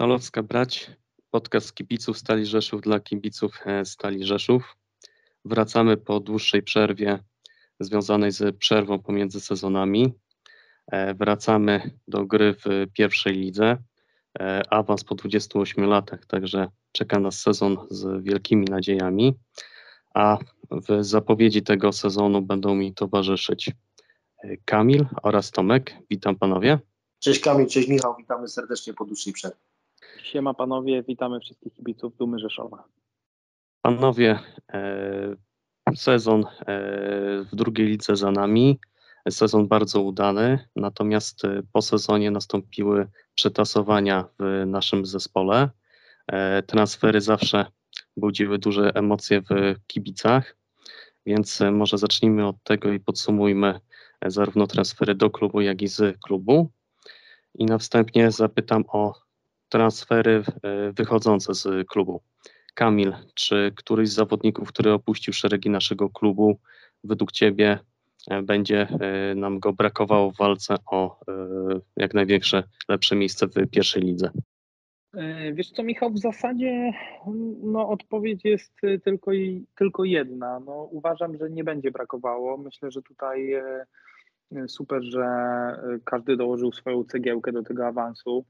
Nolowska Brać, podcast kibiców Stali Rzeszów dla kibiców e, Stali Rzeszów. Wracamy po dłuższej przerwie związanej z przerwą pomiędzy sezonami. E, wracamy do gry w pierwszej lidze. E, awans po 28 latach, także czeka nas sezon z wielkimi nadziejami. A w zapowiedzi tego sezonu będą mi towarzyszyć Kamil oraz Tomek. Witam panowie. Cześć Kamil, cześć Michał, witamy serdecznie po dłuższej przerwie. Siema panowie, witamy wszystkich kibiców Dumy Rzeszowa. Panowie, e, sezon e, w drugiej lidze za nami, sezon bardzo udany, natomiast e, po sezonie nastąpiły przetasowania w naszym zespole. Transfery zawsze budziły duże emocje w kibicach, więc może zacznijmy od tego i podsumujmy zarówno transfery do klubu, jak i z klubu. I na wstępie zapytam o transfery e, wychodzące z klubu. Kamil, czy któryś z zawodników, który opuścił szeregi naszego klubu, według Ciebie e, będzie e, nam go brakowało w walce o jak największe, lepsze miejsce w pierwszej lidze? Wiesz co, Michał, w zasadzie no, odpowiedź jest tylko, tylko jedna. No, uważam, że nie będzie brakowało. Myślę, że tutaj super, że każdy dołożył swoją cegiełkę do tego awansu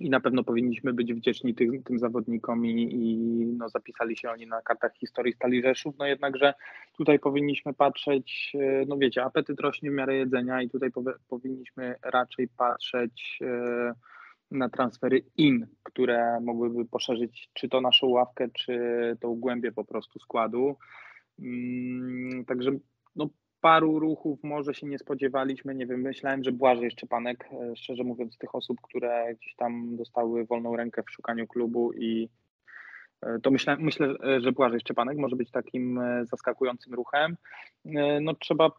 i na pewno powinniśmy być wdzięczni tym, tym zawodnikom i, i, no, zapisali się oni na kartach historii Stali Rzeszów, no jednakże tutaj powinniśmy patrzeć, e, no wiecie, apetyt rośnie w miarę jedzenia i tutaj powinniśmy raczej patrzeć e, na transfery in, które mogłyby poszerzyć czy to naszą ławkę, czy tą głębię po prostu składu. Mm, także paru ruchów może się nie spodziewaliśmy, nie wiem, myślałem, że Błażej Szczepanek, e, szczerze mówiąc, z tych osób, które gdzieś tam dostały wolną rękę w szukaniu klubu i e, to myślę, myślę, e, że Błażej Szczepanek może być takim zaskakującym ruchem. No trzeba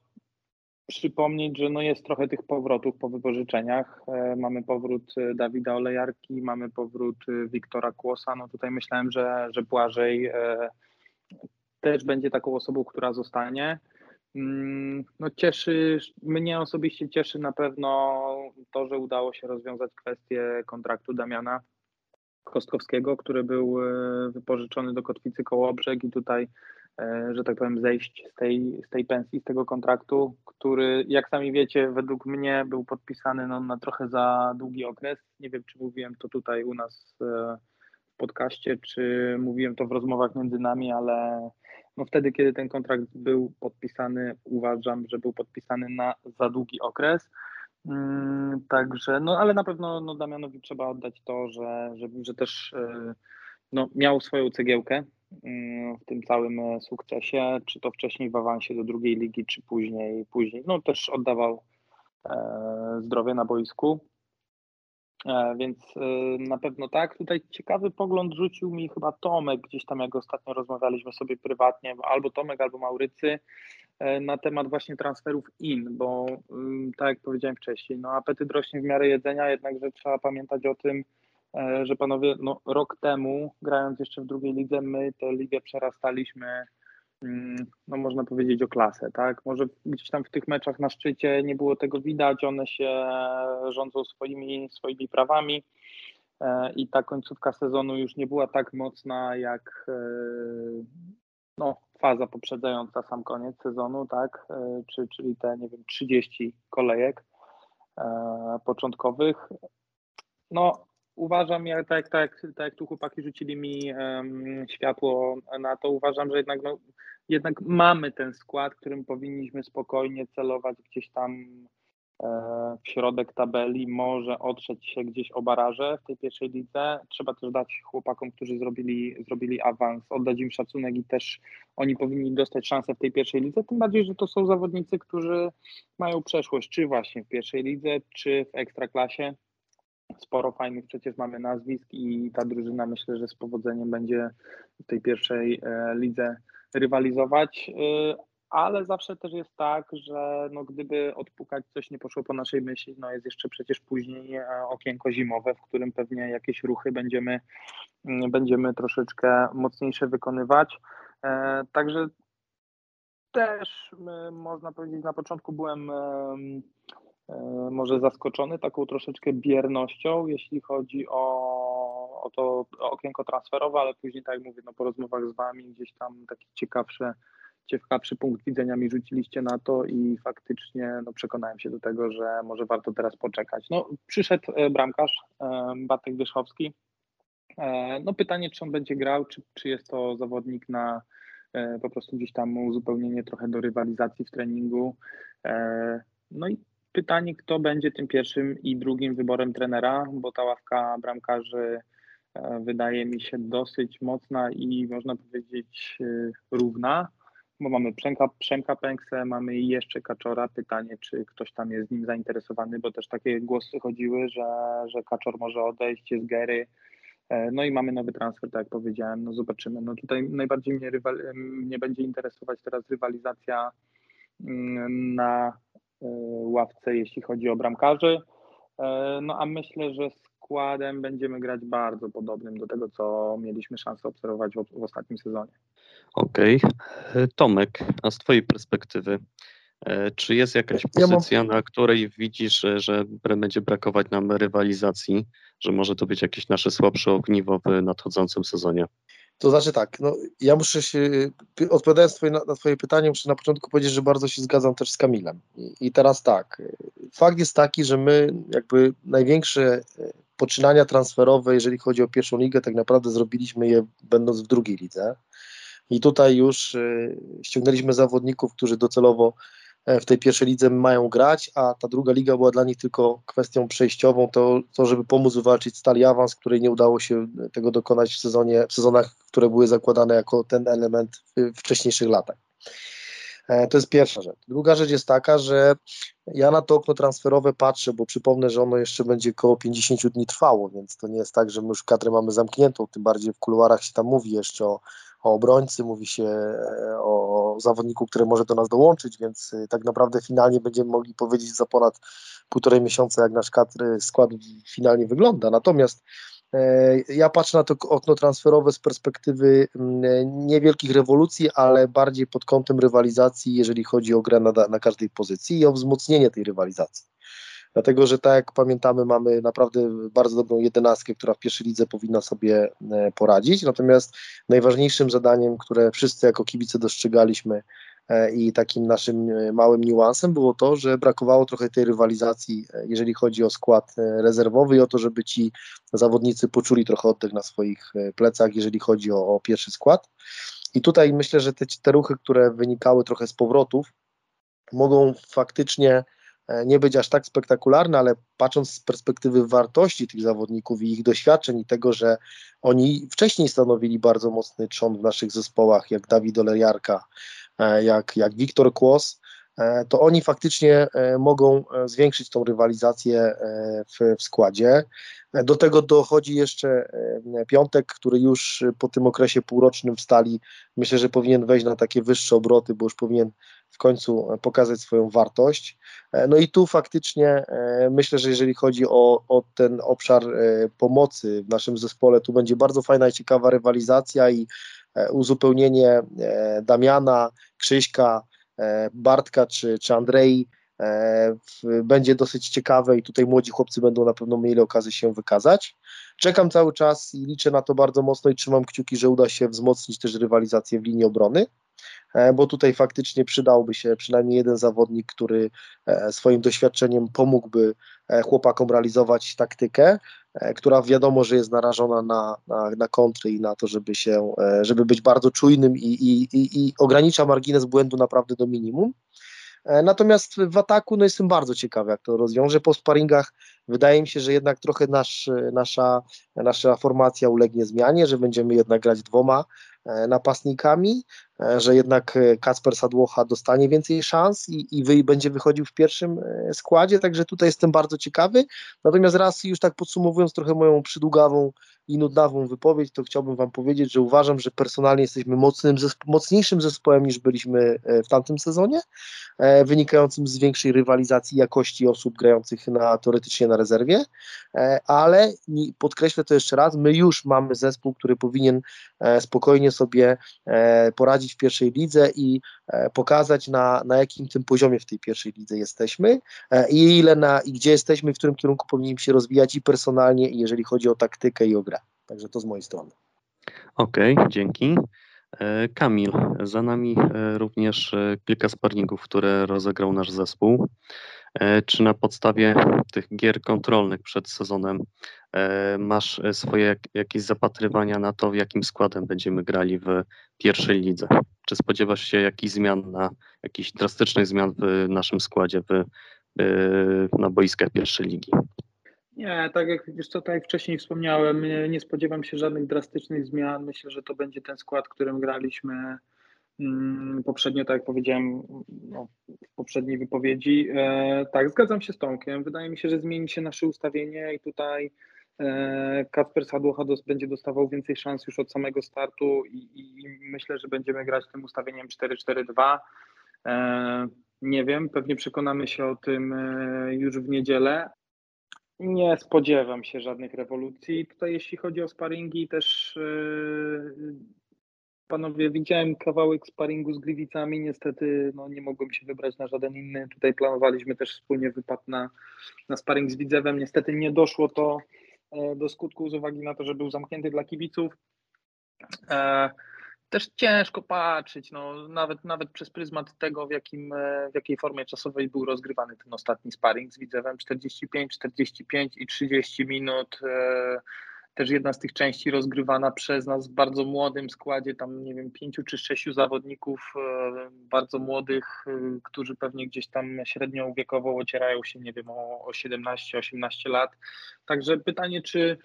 przypomnieć, że no jest trochę tych powrotów po wypożyczeniach. Mamy powrót Dawida Olejarki, mamy powrót Wiktora Kłosa. No tutaj myślałem, że, że Błażej też będzie taką osobą, która zostanie. Mm, no cieszy, mnie osobiście cieszy na pewno to, że udało się rozwiązać kwestię kontraktu Damiana Kostkowskiego, który był e, wypożyczony do Kotwicy Kołobrzeg i tutaj, e, że tak powiem, zejść z tej, z tej pensji, z tego kontraktu, który, jak sami wiecie, według mnie był podpisany no, na trochę za długi okres. Nie wiem, czy mówiłem to tutaj u nas e, w podcaście, czy mówiłem to w rozmowach między nami, ale no wtedy, kiedy ten kontrakt był podpisany, uważam, że był podpisany na za długi okres. Mm, także, no ale na pewno no, Damianowi trzeba oddać to, że, że, że też e, no, miał swoją cegiełkę mm, w tym całym e, sukcesie, czy to wcześniej w awansie do drugiej ligi, czy później, później. No też oddawał e, zdrowie na boisku. E, więc e, na pewno tak. Tutaj ciekawy pogląd rzucił mi chyba Tomek, gdzieś tam jak ostatnio rozmawialiśmy sobie prywatnie, albo Tomek, albo Maurycy, e, na temat właśnie transferów in, bo mm, tak jak powiedziałem wcześniej, no apetyt rośnie w miarę jedzenia, jednakże trzeba pamiętać o tym, że panowie, no rok temu, grając jeszcze w drugiej lidze, my tę ligę przerastaliśmy no można powiedzieć o klasę, tak? Może gdzieś tam w tych meczach na szczycie nie było tego widać, one się rządzą swoimi, swoimi prawami e, i ta końcówka sezonu już nie była tak mocna jak e, no, faza poprzedzająca sam koniec sezonu, tak? E, czy, czyli te, nie wiem, 30 kolejek początkowych. No, uważam, jak, tak, tak, tak jak tu chłopaki rzucili mi um, światło na to, uważam, że jednak, no, jednak mamy ten skład, którym powinniśmy spokojnie celować gdzieś tam e, w środek tabeli, może otrzeć się gdzieś o baraże w tej pierwszej lidze. Trzeba też dać chłopakom, którzy zrobili, zrobili awans, oddać im szacunek i też oni powinni dostać szansę w tej pierwszej lidze, tym bardziej, że to są zawodnicy, którzy mają przeszłość, czy właśnie w pierwszej lidze, czy w ekstraklasie sporo fajnych przecież mamy nazwisk i ta drużyna myślę, że z powodzeniem będzie w tej pierwszej e, lidze rywalizować, e, ale zawsze też jest tak, że no gdyby odpukać coś nie poszło po naszej myśli, no jest jeszcze przecież później e, okienko zimowe, w którym pewnie jakieś ruchy będziemy, mm, będziemy troszeczkę mocniejsze wykonywać. Także też można powiedzieć, na początku byłem może zaskoczony taką troszeczkę biernością, jeśli chodzi o o to okienko transferowe, ale później, tak jak mówię, no, po rozmowach z Wami gdzieś tam taki ciekawszy, ciekawszy punkt widzenia mi rzuciliście na to i faktycznie no, przekonałem się do tego, że może warto teraz poczekać. No, przyszedł bramkarz Bartek Wierzchowski. No pytanie, czy on będzie grał, czy, czy jest to zawodnik na po prostu gdzieś tam uzupełnienie trochę do rywalizacji w treningu. No i pytanie, kto będzie tym pierwszym i drugim wyborem trenera, bo ta ławka bramkarzy e, wydaje mi się dosyć mocna i można powiedzieć e, równa, bo mamy Przemka, Przemka Pęksę, mamy jeszcze Kaczora. Pytanie, czy ktoś tam jest z nim zainteresowany, bo też takie głosy chodziły, że, że Kaczor może odejść, jest Gery. E, no i mamy nowy transfer, tak jak powiedziałem, no zobaczymy. No tutaj najbardziej mnie, rywal, mnie będzie interesować teraz rywalizacja mm, na ławce, jeśli chodzi o bramkarzy. E, no a myślę, że składem będziemy grać bardzo podobnym do tego, co mieliśmy szansę obserwować w, w ostatnim sezonie. Okej. Okay. E, Tomek, a z Twojej perspektywy, czy jest jakaś pozycja, ja mam... na której widzisz, że, że będzie brakować nam rywalizacji, że może to być jakieś nasze słabsze ogniwo w nadchodzącym sezonie? To znaczy tak, no, ja muszę się, odpowiadając twoje, na, na Twoje pytanie, muszę na początku powiedzieć, że bardzo się zgadzam też z Kamilem. I, I, teraz tak, fakt jest taki, że my jakby największe e, poczynania transferowe, jeżeli chodzi o pierwszą ligę, tak naprawdę zrobiliśmy je będąc w drugiej lidze. I tutaj już y, ściągnęliśmy zawodników, którzy docelowo E, w tej pierwszej lidze mają grać, a ta druga liga była dla nich tylko kwestią przejściową, to, to żeby pomóc wywalczyć stali awans, której nie udało się tego dokonać w sezonie, w sezonach, które były zakładane jako ten element w wcześniejszych latach. E, to jest pierwsza rzecz. Druga rzecz jest taka, że ja na to okno transferowe patrzę, bo przypomnę, że ono jeszcze będzie około 50 dni trwało, więc to nie jest tak, że my już kadrę mamy zamkniętą, tym bardziej w kuluarach się tam mówi jeszcze o, o obrońcy, mówi się e, o zawodniku, który może do nas dołączyć, więc e, tak naprawdę finalnie będziemy mogli powiedzieć za ponad półtorej miesiąca, jak nasz kadr skład finalnie wygląda. Natomiast ja patrzę na to okno transferowe z perspektywy mm, niewielkich rewolucji, ale bardziej pod kątem rywalizacji, jeżeli chodzi o grę na, na każdej pozycji i o wzmocnienie tej rywalizacji. Dlatego, że tak jak pamiętamy, mamy naprawdę bardzo dobrą jedenastkę, która w pierwszej lidze powinna sobie e, poradzić. Natomiast najważniejszym zadaniem, które wszyscy jako kibice dostrzegaliśmy E, i takim naszym e, małym niuansem było to, że brakowało trochę tej rywalizacji, e, jeżeli chodzi o skład rezerwowy i o to, żeby ci zawodnicy poczuli trochę oddech na swoich plecach, jeżeli chodzi o, o pierwszy skład. I tutaj myślę, że te, te ruchy, które wynikały trochę z powrotów, mogą faktycznie nie być aż tak spektakularne, ale patrząc z perspektywy wartości tych zawodników i ich doświadczeń i tego, że oni wcześniej stanowili bardzo mocny trzon w naszych zespołach, jak Dawid Oleriarka, E, jak, jak Wiktor Kłos, e, to oni faktycznie e, mogą zwiększyć tą rywalizację w, w składzie. Do tego dochodzi jeszcze Piątek, który już po tym okresie półrocznym w stali myślę, że powinien wejść na takie wyższe obroty, bo już powinien w końcu pokazać swoją wartość. No i tu faktycznie myślę, że jeżeli chodzi o, o ten obszar pomocy w naszym zespole, tu będzie bardzo fajna i ciekawa rywalizacja i E, uzupełnienie e, Damiana, Krzyśka, e, Bartka czy, czy Andrei będzie dosyć ciekawe i tutaj młodzi chłopcy będą na pewno mieli okazję się wykazać. Czekam cały czas i liczę na to bardzo mocno i trzymam kciuki, że uda się wzmocnić też rywalizację w linii obrony, bo tutaj faktycznie przydałby się przynajmniej jeden zawodnik, który swoim doświadczeniem pomógłby chłopakom realizować taktykę, E, która wiadomo, że jest narażona na, na, na kontry i na to, żeby się, e, żeby być bardzo czujnym i, i, i, i ogranicza margines błędu naprawdę do minimum. E, natomiast w ataku no jestem bardzo ciekawy, jak to rozwiąże. Po sparingach wydaje mi się, że jednak trochę nasz, nasza, nasza formacja ulegnie zmianie, że będziemy jednak grać dwoma E, napastnikami, e, że jednak e, Kacper Sadłocha dostanie więcej szans i, i wy, będzie wychodził w pierwszym składzie, także tutaj jestem bardzo ciekawy. Natomiast raz już tak podsumowując trochę moją przydługawą i nudawą wypowiedź, to chciałbym Wam powiedzieć, że uważam, że personalnie jesteśmy mocnym, mocniejszym zespołem niż byliśmy w tamtym sezonie, wynikającym z większej rywalizacji jakości osób grających na, teoretycznie na rezerwie, ale podkreślę to jeszcze raz, my już mamy zespół, który powinien spokojnie sobie e, poradzić w pierwszej lidze i e, pokazać na, na jakim tym poziomie w tej pierwszej lidze jesteśmy e, i ile na, i gdzie jesteśmy, w którym kierunku powinniśmy się rozwijać i personalnie, i jeżeli chodzi o taktykę i o grę. Także to z mojej strony. Okej, dzięki. E, Kamil, za nami również kilka sparringów, które rozegrał nasz zespół. E, Czy na podstawie tych gier kontrolnych przed sezonem e, masz e, swoje jak- jakieś zapatrywania na to, jakim składem będziemy grali w pierwszej lidze? Czy spodziewasz się jakichś zmian, na, jakichś drastycznych zmian w naszym składzie w, na boiskach pierwszej ligi? Nie, tak jak tak jak wcześniej wspomniałem, nie, spodziewam się żadnych drastycznych zmian. Myślę, że to będzie ten skład, którym graliśmy poprzednio, tak jak powiedziałem no, w poprzedniej wypowiedzi. E, tak, zgadzam się z Tomkiem. Wydaje mi się, że zmieni się nasze ustawienie i tutaj e, Kacper Sadłochados będzie dostawał więcej szans już od samego startu i, i, myślę, że będziemy grać tym ustawieniem 4-4-2. E, nie wiem, pewnie przekonamy się o tym e, już w niedzielę, nie spodziewam się żadnych rewolucji. Tutaj jeśli chodzi o sparingi, też yy, panowie, widziałem kawałek sparingu z Gliwicami, niestety no, nie mogłem się wybrać na żaden inny. Tutaj planowaliśmy też wspólnie wypad na, na sparing z Widzewem. Niestety nie doszło to e, do skutku z uwagi na to, że był zamknięty dla kibiców. E, też ciężko patrzeć, no, nawet, nawet przez pryzmat tego, w, jakim, e, w jakiej formie czasowej był rozgrywany ten ostatni sparring z Widzewem, 45, 45 i 30 minut, też jedna z tych części rozgrywana przez nas w bardzo młodym składzie, tam nie wiem, pięciu czy sześciu zawodników e, bardzo młodych, e, którzy pewnie gdzieś tam średnią wiekową ocierają się, nie wiem, o, o 17-18 lat. Także pytanie, czy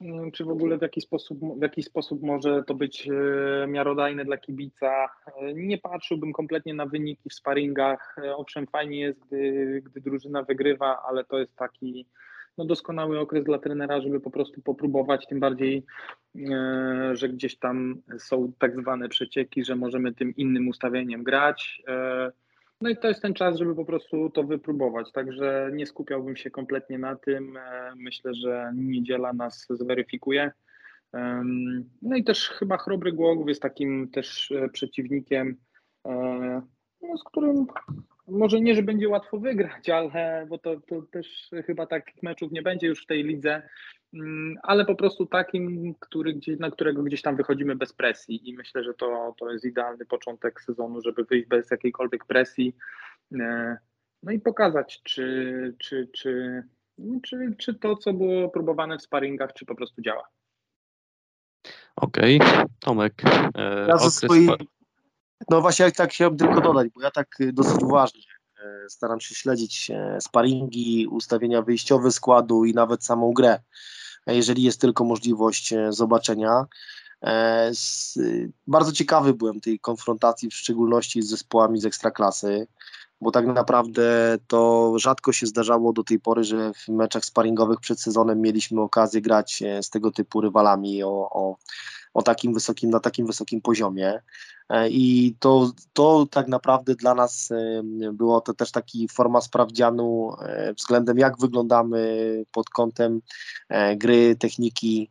Mm, czy w ogóle w jaki sposób, w jaki sposób może to być e, miarodajne dla kibica. Nie patrzyłbym kompletnie na wyniki w sparingach. Owszem, fajnie jest, gdy, gdy drużyna wygrywa, ale to jest taki no, doskonały okres dla trenera, żeby po prostu popróbować, tym bardziej, e, że gdzieś tam są tak zwane przecieki, że możemy tym innym ustawieniem grać. E, no i to jest ten czas, żeby po prostu to wypróbować. Także nie skupiałbym się kompletnie na tym. E, Myślę, że niedziela nas zweryfikuje. No i też chyba Chrobry Głogów jest takim też przeciwnikiem, no, z którym może nie, że będzie łatwo wygrać, ale bo to, to też chyba takich meczów nie będzie już w tej lidze, mm, ale po prostu takim, który, na którego gdzieś tam wychodzimy bez presji i myślę, że to, to jest idealny początek sezonu, żeby wyjść bez jakiejkolwiek presji, e, no i pokazać, czy, czy, czy, no, czy, czy to, co było próbowane w sparingach, czy po prostu działa. Okej, Tomek. e, Ja ze swojej, no właśnie jak tak chciałem tylko dodać, bo ja tak y, dosyć uważnie e, staram się śledzić e, sparingi, ustawienia wyjściowe składu i nawet samą grę, e, jeżeli jest tylko możliwość e, zobaczenia. E, Bardzo ciekawy byłem tej konfrontacji, w szczególności z zespołami z Ekstraklasy, bo tak naprawdę to rzadko się zdarzało do tej pory, że w meczach sparingowych przed sezonem mieliśmy okazję grać e, z tego typu rywalami o, o, o takim wysokim, na takim wysokim poziomie. E, I to, to tak naprawdę dla nas było to też taki forma sprawdzianu e, względem jak wyglądamy pod kątem e, gry, techniki,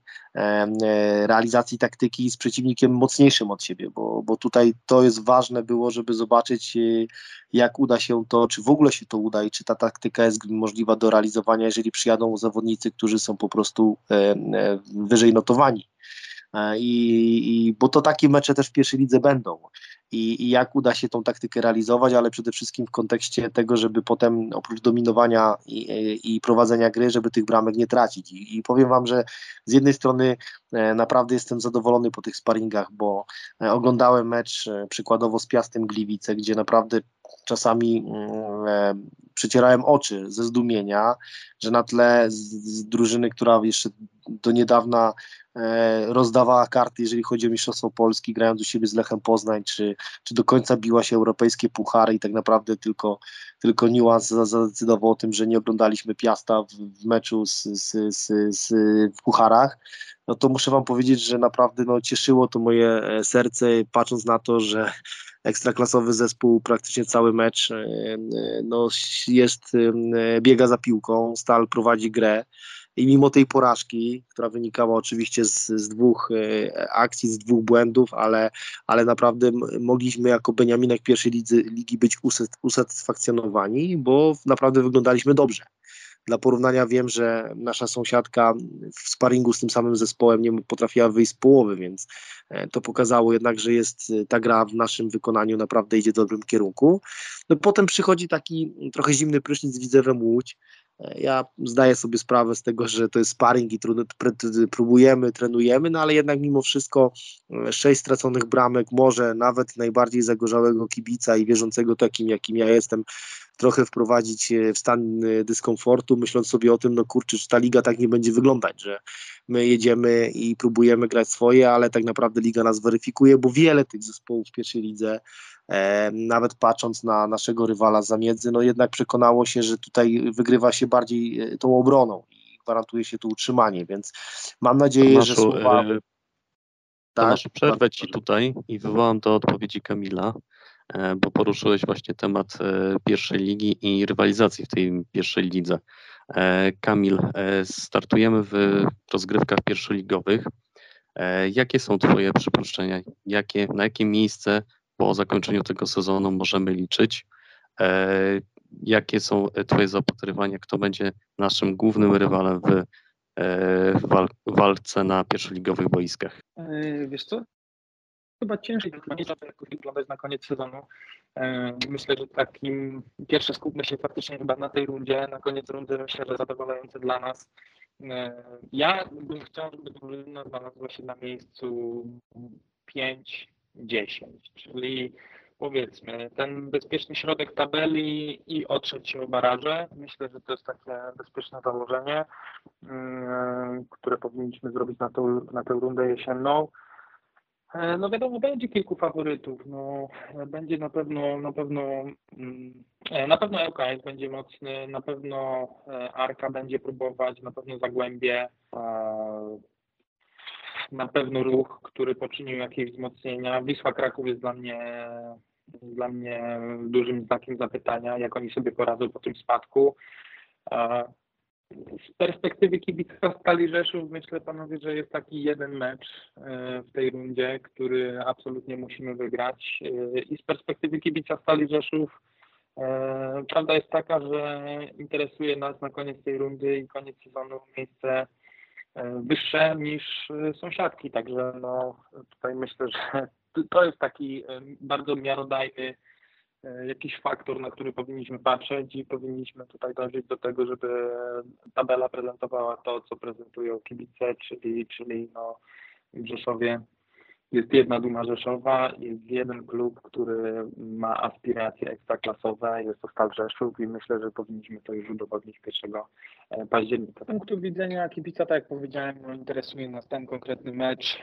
realizacji taktyki z przeciwnikiem mocniejszym od siebie, bo, bo tutaj to jest ważne było, żeby zobaczyć jak uda się to, czy w ogóle się to uda i czy ta taktyka jest możliwa do realizowania, jeżeli przyjadą zawodnicy, którzy są po prostu wyżej notowani. E, I, i, bo to takie mecze też w pierwszej lidze będą. I, I jak uda się tą taktykę realizować, ale przede wszystkim w kontekście tego, żeby potem oprócz dominowania i, i i prowadzenia gry, żeby tych bramek nie tracić. I, powiem Wam, że z jednej strony e, naprawdę jestem zadowolony po tych sparingach, bo e, oglądałem mecz e, przykładowo z Piastem Gliwice, gdzie naprawdę czasami mm, e, przecierałem oczy ze zdumienia, że na tle z, z drużyny, która jeszcze do niedawna e, rozdawała karty, jeżeli chodzi o Mistrzostwo Polski, grając u siebie z Lechem Poznań, czy, czy do końca biła się europejskie puchary i tak naprawdę tylko, tylko niuans za- zadecydował o tym, że nie oglądaliśmy Piasta w, w meczu z, z, z, z, w pucharach, no to muszę wam powiedzieć, że naprawdę no, cieszyło to moje e, serce, patrząc na to, że ekstraklasowy zespół praktycznie cały mecz e, e, no, jest, biega za piłką, Stal prowadzi grę i mimo tej porażki, która wynikała oczywiście z, z dwóch akcji, z dwóch błędów, ale, ale naprawdę mogliśmy jako Beniaminek pierwszej ligi być usat, usatysfakcjonowani, bo naprawdę wyglądaliśmy dobrze. Dla porównania wiem, że nasza sąsiadka w sparingu z tym samym zespołem nie potrafiła wyjść z połowy, więc e, to pokazało jednak, że jest e, ta gra w naszym wykonaniu naprawdę idzie w dobrym kierunku. No potem przychodzi taki trochę zimny prysznic Widzewem Łódź. E, ja zdaję sobie sprawę z tego, że to jest sparring i trudno, próbujemy, trenujemy, no ale jednak mimo wszystko sześć straconych bramek może nawet najbardziej zagorzałego kibica i wierzącego takim, jakim ja jestem, trochę wprowadzić w stan e, dyskomfortu, myśląc sobie o tym, no kurczę, czy ta liga tak nie będzie wyglądać, że my jedziemy i próbujemy grać swoje, ale tak naprawdę liga nas weryfikuje, bo wiele tych zespołów w pierwszej lidze, e, nawet patrząc na naszego rywala zamiedzy, no jednak przekonało się, że tutaj wygrywa się bardziej e, tą obroną i gwarantuje się tu utrzymanie, więc mam nadzieję, Tomaszu, że słowa... E, tak, Tomaszu, przerwę Ci tutaj i wywołam do odpowiedzi Kamila. E, bo poruszyłeś właśnie temat e, pierwszej ligi i rywalizacji w tej pierwszej lidze. E, Kamil, startujemy w rozgrywkach pierwszoligowych. Jakie są Twoje przypuszczenia? Jakie, na jakie miejsce po zakończeniu tego sezonu możemy liczyć? Jakie są Twoje zapatrywania? Kto będzie naszym głównym rywalem w, walce na pierwszoligowych boiskach? Wiesz co, chyba ciężej to jakoś wyglądać na koniec sezonu. E, myślę, że takim pierwsze skupmy się faktycznie chyba na tej rundzie. Na koniec rundy myślę, że zadowalające dla nas. E, ja bym chciał, żeby drużyna znalazła się na miejscu 5-10, czyli powiedzmy ten bezpieczny środek tabeli i otrzeć się o baraże. Myślę, że to jest takie bezpieczne założenie, e, które powinniśmy zrobić na, tą, na tę rundę jesienną. E, no wiadomo, będzie kilku faworytów. No, będzie na pewno, na pewno, mm, e, na pewno LKS będzie mocny, na pewno e, Arka będzie próbować, na pewno Zagłębie, na pewno Ruch, który poczynił jakieś wzmocnienia. Wisła Kraków jest dla mnie, dla mnie dużym znakiem zapytania, jak oni sobie poradzą po tym spadku z perspektywy kibica Stali Rzeszów myślę panowie, że jest taki jeden mecz e, w tej rundzie, który absolutnie musimy wygrać. E, i z perspektywy kibica Stali Rzeszów e, prawda jest taka, że interesuje nas na koniec tej rundy i koniec sezonu miejsce wyższe niż sąsiadki, także no tutaj myślę, że to jest taki bardzo miarodajny jakiś faktor, na który powinniśmy patrzeć i powinniśmy tutaj dążyć do tego, żeby tabela prezentowała to, co prezentują kibice, czyli, czyli no w Rzeszowie jest jedna Duma Rzeszowa, jest jeden klub, który ma aspiracje ekstraklasowe, jest to Stal Rzeszów i myślę, że powinniśmy to już udowodnić 1 e, października. Z punktu widzenia kibica, tak jak powiedziałem, no, interesuje nas ten konkretny mecz,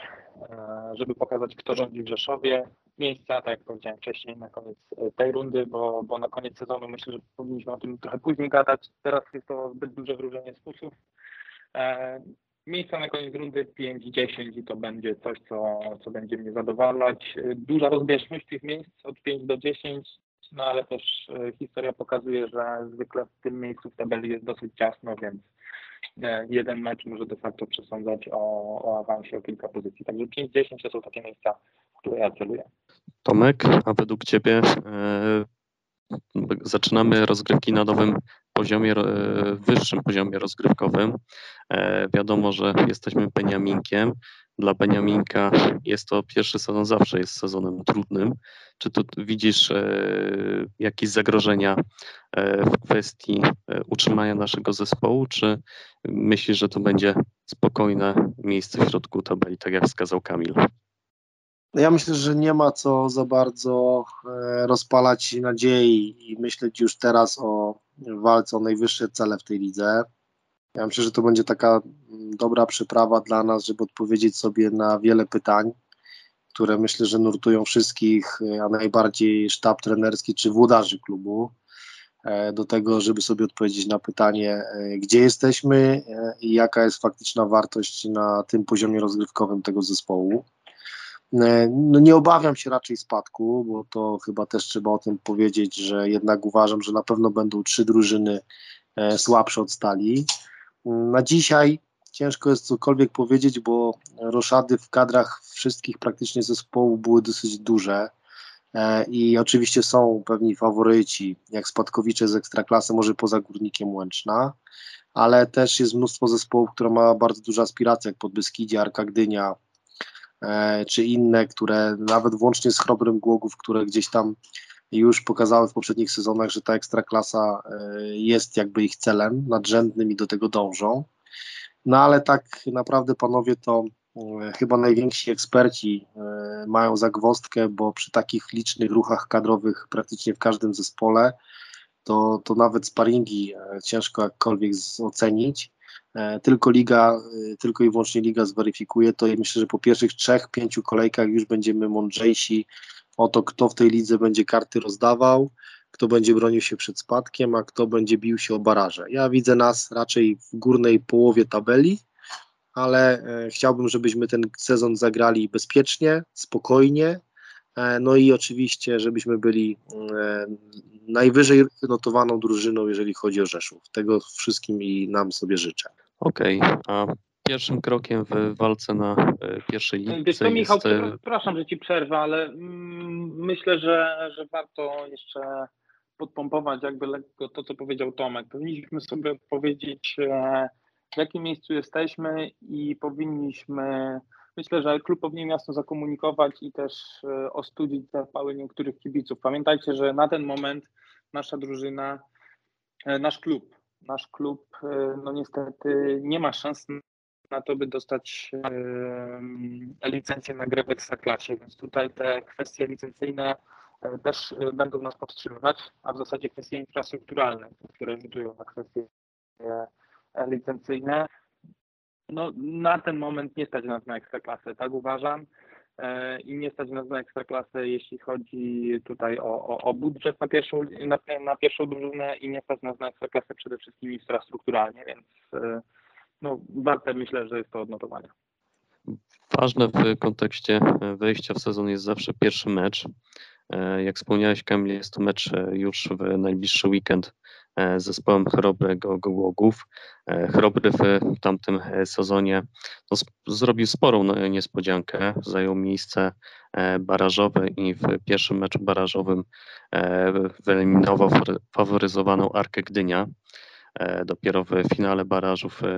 e, żeby pokazać, kto rządzi w Rzeszowie. Miejsca, tak jak powiedziałem wcześniej, na koniec e, tej rundy, bo, bo na koniec sezonu myślę, że powinniśmy o tym trochę później gadać. Teraz jest to zbyt duże wróżenie z. Miejsca na koniec rundy 5-10 i to będzie coś, co, co będzie mnie zadowalać. Duża rozbieżność tych miejsc od 5 do 10, no ale też e, historia pokazuje, że zwykle w tym miejscu w tabeli jest dosyć ciasno, więc e, jeden mecz może de facto przesądzać o, o awansie o kilka pozycji. Także 5-10 to są takie miejsca, w które ja celuję. Tomek, a według Ciebie e, zaczynamy rozgrywki na nowym poziomie, e, wyższym poziomie rozgrywkowym. E, wiadomo, że jesteśmy Beniaminkiem. Dla Beniaminka jest to pierwszy sezon, zawsze jest sezonem trudnym. Czy tu widzisz e, jakieś zagrożenia w kwestii utrzymania naszego zespołu, czy myślisz, że to będzie spokojne miejsce w środku tabeli, tak jak wskazał Kamil? No ja myślę, że nie ma co za bardzo e, rozpalać nadziei i myśleć już teraz o walce o najwyższe cele w tej lidze. Ja myślę, że to będzie taka mm, dobra przyprawa dla nas, żeby odpowiedzieć sobie na wiele pytań, które myślę, że nurtują wszystkich, e, a najbardziej sztab trenerski czy włodarzy klubu e, do tego, żeby sobie odpowiedzieć na pytanie, gdzie jesteśmy i jaka jest faktyczna wartość na tym poziomie rozgrywkowym tego zespołu. E, no nie obawiam się raczej spadku, bo to chyba też trzeba o tym powiedzieć, że jednak uważam, że na pewno będą trzy drużyny e, słabsze od stali. Na dzisiaj ciężko jest cokolwiek powiedzieć, bo roszady w kadrach wszystkich praktycznie zespołów były dosyć duże. E, I oczywiście są pewni faworyci, jak spadkowicze z Ekstraklasy, może poza Górnikiem Łęczna, ale też jest mnóstwo zespołów, które ma bardzo duże aspiracje, jak Podbeskidzie, Arka Gdynia, czy inne, które nawet włącznie z Chrobrym Głogów, które gdzieś tam już pokazały w poprzednich sezonach, że ta ekstraklasa e, jest jakby ich celem nadrzędnym i do tego dążą. No ale tak naprawdę panowie to e, chyba najwięksi eksperci e, mają zagwostkę, bo przy takich licznych ruchach kadrowych praktycznie w każdym zespole to, to nawet sparingi ciężko jakkolwiek ocenić. Tylko liga, tylko i wyłącznie liga zweryfikuje to i myślę, że po pierwszych trzech, pięciu kolejkach już będziemy mądrzejsi o to, kto w tej lidze będzie karty rozdawał, kto będzie bronił się przed spadkiem, a kto będzie bił się o baraże. Ja widzę nas raczej w górnej połowie tabeli, ale e, chciałbym, żebyśmy ten sezon zagrali bezpiecznie, spokojnie, e, no i oczywiście, żebyśmy byli e, najwyżej notowaną drużyną, jeżeli chodzi o Rzeszów. Tego wszystkim i nam sobie życzę. Okej, okay. a pierwszym krokiem w walce na e, pierwszej lidze Wiesz co, Michał, jest... E, przepraszam, że Ci przerwę, ale mm, myślę, że, że warto jeszcze podpompować jakby lekko to, co powiedział Tomek. Powinniśmy sobie powiedzieć, e, w jakim miejscu jesteśmy i powinniśmy, myślę, że klub powinien jasno zakomunikować i też ostudzić zapały niektórych kibiców. Pamiętajcie, że na ten moment nasza drużyna, nasz klub, nasz klub no niestety nie ma szans na to, by dostać licencję na grę w Ekstraklasie, więc tutaj te kwestie licencyjne e, też e, będą nas powstrzymywać, a w zasadzie kwestie infrastrukturalne, które rzutują na kwestie e, licencyjne. No, na ten moment nie stać nas na ekstraklasę, tak uważam. I nie stać nas na ekstraklasę, jeśli chodzi tutaj o, o, o budżet na pierwszą, na, na pierwszą drużynę i nie stać nas na ekstraklasę przede wszystkim infrastrukturalnie, więc no, warte myślę, że jest to odnotowanie. Ważne w kontekście wejścia w sezon jest zawsze pierwszy mecz. E, jak wspomniałeś, Kamil, jest to mecz e, już w najbliższy weekend e, zespołem Chrobrego Głogów. Chrobry w tamtym sezonie no, zrobił sporą no, niespodziankę. Zajął miejsce barażowe i w pierwszym meczu barażowym wyeliminował faworyzowaną Arkę Gdynia. E, dopiero w finale barażów e,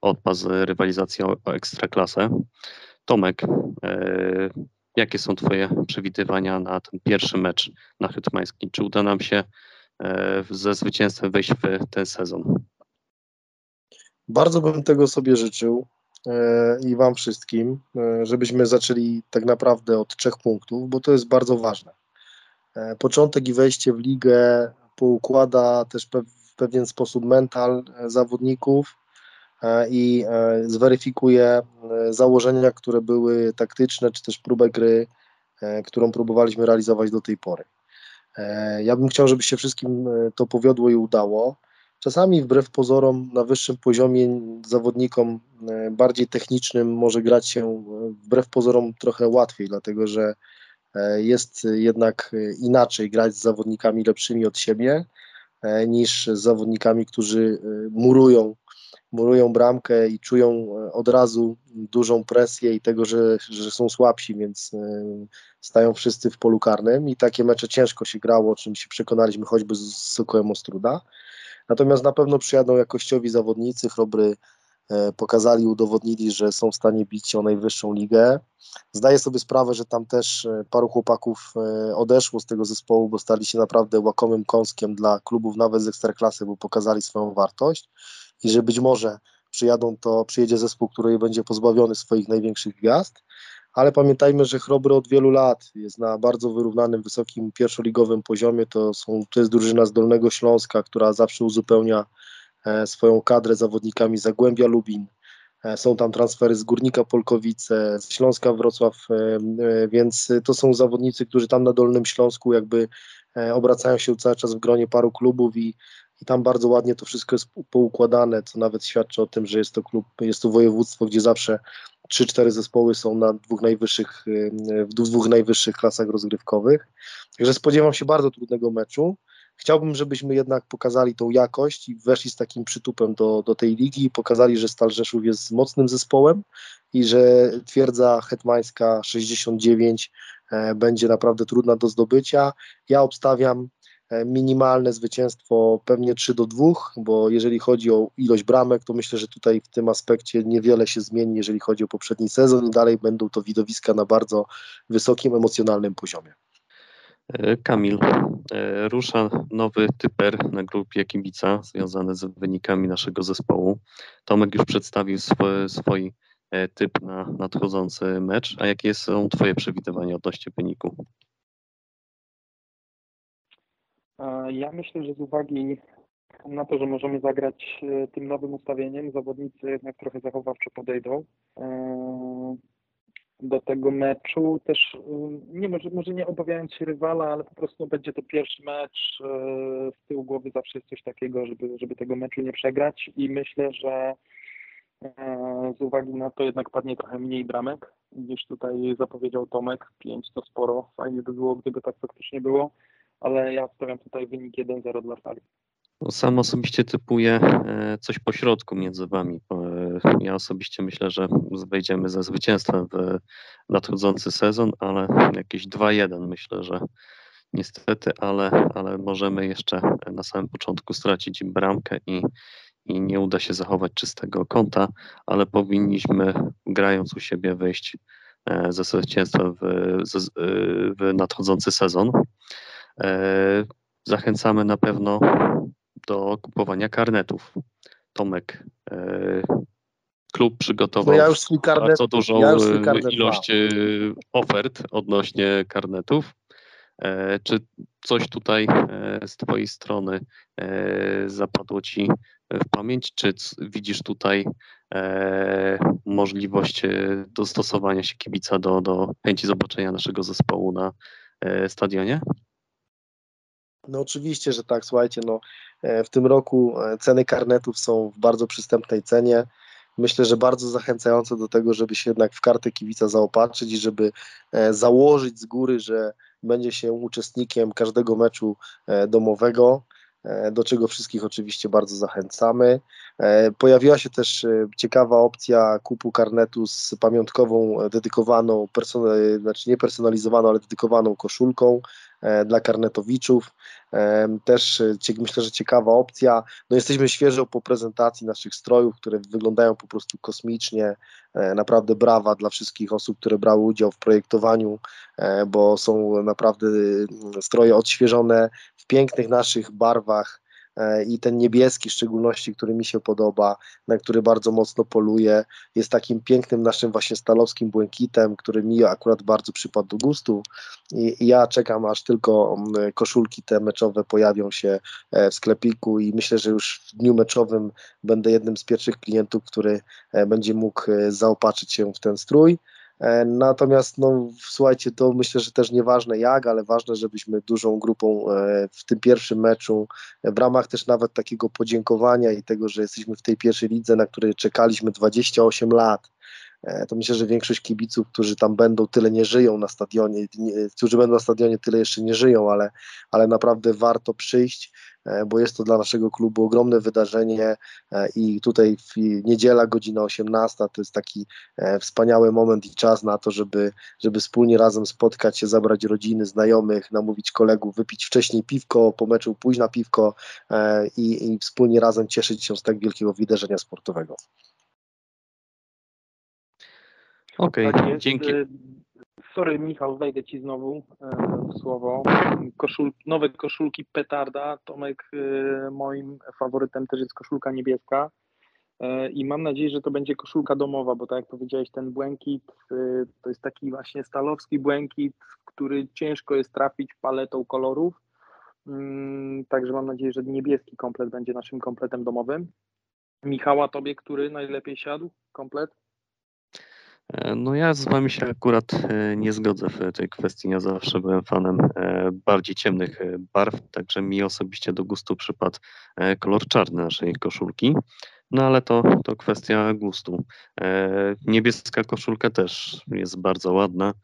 odpadł rywalizacji o, ekstraklasę. Tomek, e, jakie są Twoje przewidywania na ten pierwszy mecz na Hytmański? Czy uda nam się ze zwycięstwem wejść w ten sezon? Bardzo bym tego sobie życzył i Wam wszystkim, żebyśmy zaczęli tak naprawdę od trzech punktów, bo to jest bardzo ważne. Początek i wejście w ligę poukłada też pewien sposób mental e, zawodników e, i e, zweryfikuje założenia, które były taktyczne, czy też próbę gry, którą próbowaliśmy realizować do tej pory. Ja bym chciał, żeby się wszystkim to powiodło i udało. Czasami wbrew pozorom na wyższym poziomie zawodnikom bardziej technicznym może grać się wbrew pozorom trochę łatwiej, dlatego że jest jednak inaczej grać z zawodnikami lepszymi od siebie, E, niż z zawodnikami, którzy e, murują, murują bramkę i czują e, od razu dużą presję i tego, że, że są słabsi, więc stają wszyscy w polu karnym i takie mecze ciężko się grało, o czym się przekonaliśmy choćby z Sokołem Ostruda. Natomiast na pewno przyjadą jakościowi zawodnicy, chrobry E, pokazali, udowodnili, że są w stanie bić o najwyższą ligę. Zdaję sobie sprawę, że tam też e, paru chłopaków e, odeszło z tego zespołu, bo stali się naprawdę łakomym kąskiem dla klubów nawet z ekstraklasy, bo pokazali swoją wartość i że być może przyjadą to, przyjedzie zespół, który będzie pozbawiony swoich największych gwiazd, ale pamiętajmy, że Chrobry od wielu lat jest na bardzo wyrównanym, wysokim pierwszoligowym poziomie, to, są, to jest drużyna z Dolnego Śląska, która zawsze uzupełnia E, swoją kadrę zawodnikami Zagłębia Lubin. E, są tam transfery z Górnika Polkowice, z Śląska Wrocław, e, więc to są zawodnicy, którzy tam na Dolnym Śląsku jakby obracają się cały czas w gronie paru klubów i, i tam bardzo ładnie to wszystko jest poukładane, co nawet świadczy o tym, że jest to klub, jest to województwo, gdzie zawsze 3-4 zespoły są na dwóch najwyższych, w dwóch najwyższych klasach rozgrywkowych. Także spodziewam się bardzo trudnego meczu. chciałbym, żebyśmy jednak pokazali tą jakość i weszli z takim przytupem do, do tej ligi i pokazali, że Stal Rzeszów jest mocnym zespołem i że twierdza hetmańska 69 e, będzie naprawdę trudna do zdobycia. Ja obstawiam minimalne zwycięstwo pewnie 3 do 2, bo jeżeli chodzi o ilość bramek, to myślę, że tutaj w tym aspekcie niewiele się zmieni, jeżeli chodzi o poprzedni sezon i dalej będą to widowiska na bardzo wysokim emocjonalnym poziomie. E, Kamil, e, rusza nowy typer na grupie kibica związany z wynikami naszego zespołu. Tomek już przedstawił swój, swój e, typ na nadchodzący mecz, a jakie są Twoje przewidywania odnośnie wyniku? Ja myślę, że z uwagi na to, że możemy zagrać tym nowym ustawieniem, zawodnicy jednak trochę zachowawczo podejdą do tego meczu. Też y, nie może, może nie obawiając się rywala, ale po prostu będzie to pierwszy mecz. Z tyłu głowy zawsze jest coś takiego, żeby, żeby tego meczu nie przegrać i myślę, że z uwagi na to jednak padnie trochę mniej bramek niż tutaj zapowiedział Tomek. 5 to sporo. Fajnie by było, gdyby tak faktycznie było, ale ja stawiam tutaj wynik 1-0 dla Stali. No, sam osobiście typuję e, coś po środku między wami. E, ja osobiście myślę, że wejdziemy ze zwycięstwem w nadchodzący sezon, ale jakieś 2-1 myślę, że niestety, ale, ale możemy jeszcze na samym początku stracić bramkę i, i nie uda się zachować czystego kąta, ale powinniśmy grając u siebie wejść e, ze zwycięstwem w, w nadchodzący sezon. Zachęcamy na pewno do kupowania karnetów. Tomek, e, klub przygotował no ja już swój karnet, bardzo dużą ja e, ilość. E, ofert odnośnie karnetów. Czy coś tutaj z Twojej strony zapadło Ci w pamięć? Czy widzisz tutaj możliwość dostosowania się kibica do, do chęci zobaczenia naszego zespołu na stadionie? No oczywiście, że tak, słuchajcie, no e, w tym roku e, ceny karnetów są w bardzo przystępnej cenie. Myślę, że bardzo zachęcające do tego, żeby się jednak w kartę kibica zaopatrzyć i żeby e, założyć z góry, że będzie się uczestnikiem każdego meczu domowego, do czego wszystkich oczywiście bardzo zachęcamy. Pojawiła się też ciekawa opcja kupu karnetu z pamiątkową, dedykowaną, znaczy nie personalizowaną, ale dedykowaną koszulką dla karnetowiczów. E, też e, myślę, że ciekawa opcja. No jesteśmy świeżo po prezentacji naszych strojów, które wyglądają po prostu kosmicznie. Naprawdę brawa dla wszystkich osób, które brały udział w projektowaniu, bo są naprawdę stroje odświeżone w pięknych naszych barwach E, i ten niebieski w szczególności, który mi się podoba, na który bardzo mocno poluję, jest takim pięknym naszym właśnie stalowskim błękitem, który mi akurat bardzo przypadł do gustu i, i ja czekam aż tylko mm, koszulki te meczowe pojawią się e, w sklepiku i myślę, że już w dniu meczowym będę jednym z pierwszych klientów, który e, będzie mógł zaopatrzyć się w ten strój. E, natomiast, no, słuchajcie, to myślę, że też nieważne jak, ale ważne, żebyśmy dużą grupą e, w tym pierwszym meczu, e, w ramach też nawet takiego podziękowania i tego, że jesteśmy w tej pierwszej lidze, na której czekaliśmy 28 lat, to myślę, że większość kibiców, którzy tam będą, tyle nie żyją na stadionie, nie, którzy będą na stadionie, tyle jeszcze nie żyją, ale, ale naprawdę warto przyjść, bo jest to dla naszego klubu ogromne wydarzenie e, i tutaj w niedziela godzina 18 to jest taki e, wspaniały moment i czas na to, żeby, żeby wspólnie razem spotkać się, zabrać rodziny, znajomych, namówić kolegów, wypić wcześniej piwko, po meczu pójść na piwko i, i wspólnie razem cieszyć się z tak wielkiego wydarzenia sportowego. Okej, okay, tak dzięki. Sorry, Michał, wejdę ci znowu e, w słowo. Koszul, nowe koszulki petarda. Tomek, e, moim faworytem też jest koszulka niebieska. E, I mam nadzieję, że to będzie koszulka domowa, bo tak jak powiedziałeś, ten błękit to jest taki właśnie stalowski błękit, który ciężko jest trafić paletą kolorów. Mm, także mam nadzieję, że niebieski komplet będzie naszym kompletem domowym. Michała, tobie, który najlepiej siadł komplet? E, no ja z wami się akurat e, nie zgodzę w tej kwestii. Ja zawsze byłem fanem e, bardziej ciemnych barw, także mi osobiście do gustu przypadł kolor czarny naszej koszulki. No ale to, to kwestia gustu. Niebieska koszulka też jest bardzo ładna.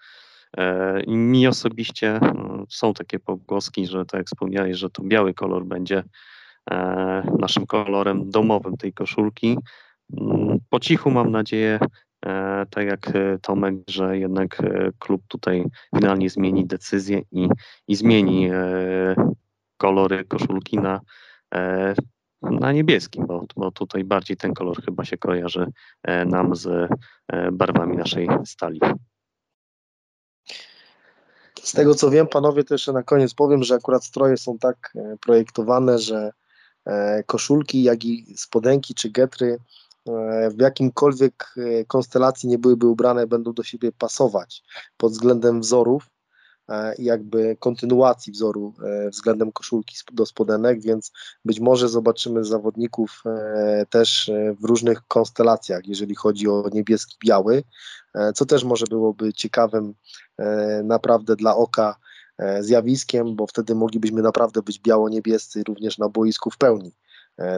Mi osobiście mm, są takie pogłoski, że tak jak wspomniałeś, że to biały kolor będzie naszym kolorem domowym tej koszulki. Mm, Po cichu mam nadzieję, tak jak e, Tomek, że jednak e, klub tutaj finalnie zmieni decyzję i, i zmieni e, kolory koszulki na, e, na niebieskim, bo, bo tutaj bardziej ten kolor chyba się kojarzy e, nam z e, barwami naszej stali. Z tego co wiem, panowie, to jeszcze na koniec powiem, że akurat stroje są tak e, projektowane, że e, koszulki, jak i spodenki czy getry e, w jakimkolwiek e, konstelacji nie byłyby ubrane, będą do siebie pasować pod względem wzorów e, i jakby kontynuacji wzoru e, względem koszulki do spodenek, więc być może zobaczymy zawodników e, też e, w różnych konstelacjach, jeżeli chodzi o niebieski, biały, e, co też może byłoby ciekawym e, naprawdę dla oka e, zjawiskiem, bo wtedy moglibyśmy naprawdę być biało-niebiescy również na boisku w pełni. e,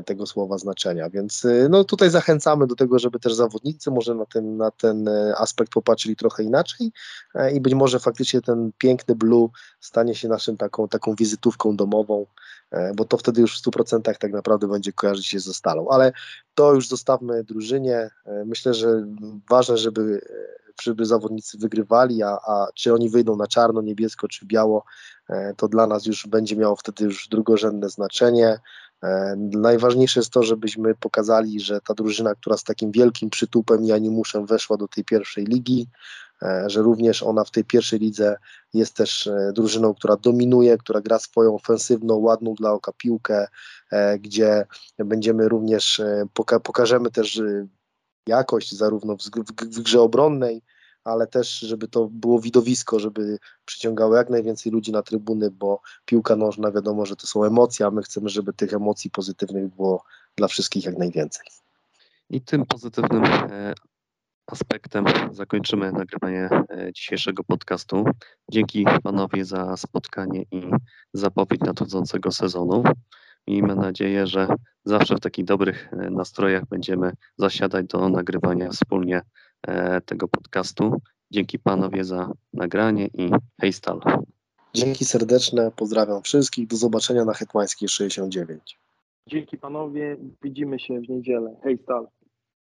tego słowa znaczenia. Więc e, no, tutaj zachęcamy do tego, żeby też zawodnicy może na ten, na ten e, aspekt popatrzyli trochę inaczej e, i być może faktycznie ten piękny blue stanie się naszym taką, taką wizytówką domową, e, bo to wtedy już w 100% tak naprawdę będzie kojarzyć się ze stalą. Ale to już zostawmy drużynie. E, Myślę, że ważne, żeby e, żeby zawodnicy wygrywali, a, a czy oni wyjdą na czarno, niebiesko czy biało, e, to dla nas już będzie miało wtedy już drugorzędne znaczenie. E, Najważniejsze jest to, żebyśmy pokazali, że ta drużyna, która z takim wielkim przytupem i animuszem weszła do tej pierwszej ligi, e, że również ona w tej pierwszej lidze jest też e, drużyną, która dominuje, która gra swoją ofensywną, ładną dla oka piłkę, gdzie będziemy również, poka- pokażemy też jakość zarówno w grze obronnej, ale też, żeby to było widowisko, żeby przyciągało jak najwięcej ludzi na trybuny, bo piłka nożna wiadomo, że to są emocje, a my chcemy, żeby tych emocji pozytywnych było dla wszystkich jak najwięcej. I tym pozytywnym e, aspektem zakończymy nagrywanie e, dzisiejszego podcastu. Dzięki panowie za spotkanie i zapowiedź nadchodzącego sezonu. Miejmy nadzieję, że zawsze w takich dobrych e, nastrojach będziemy zasiadać do nagrywania wspólnie tego podcastu. Dzięki panowie za nagranie i hej stal. Dzięki serdeczne, pozdrawiam wszystkich, do zobaczenia na Hetmańskiej 69. Dzięki panowie, widzimy się w niedzielę. Hej, stal.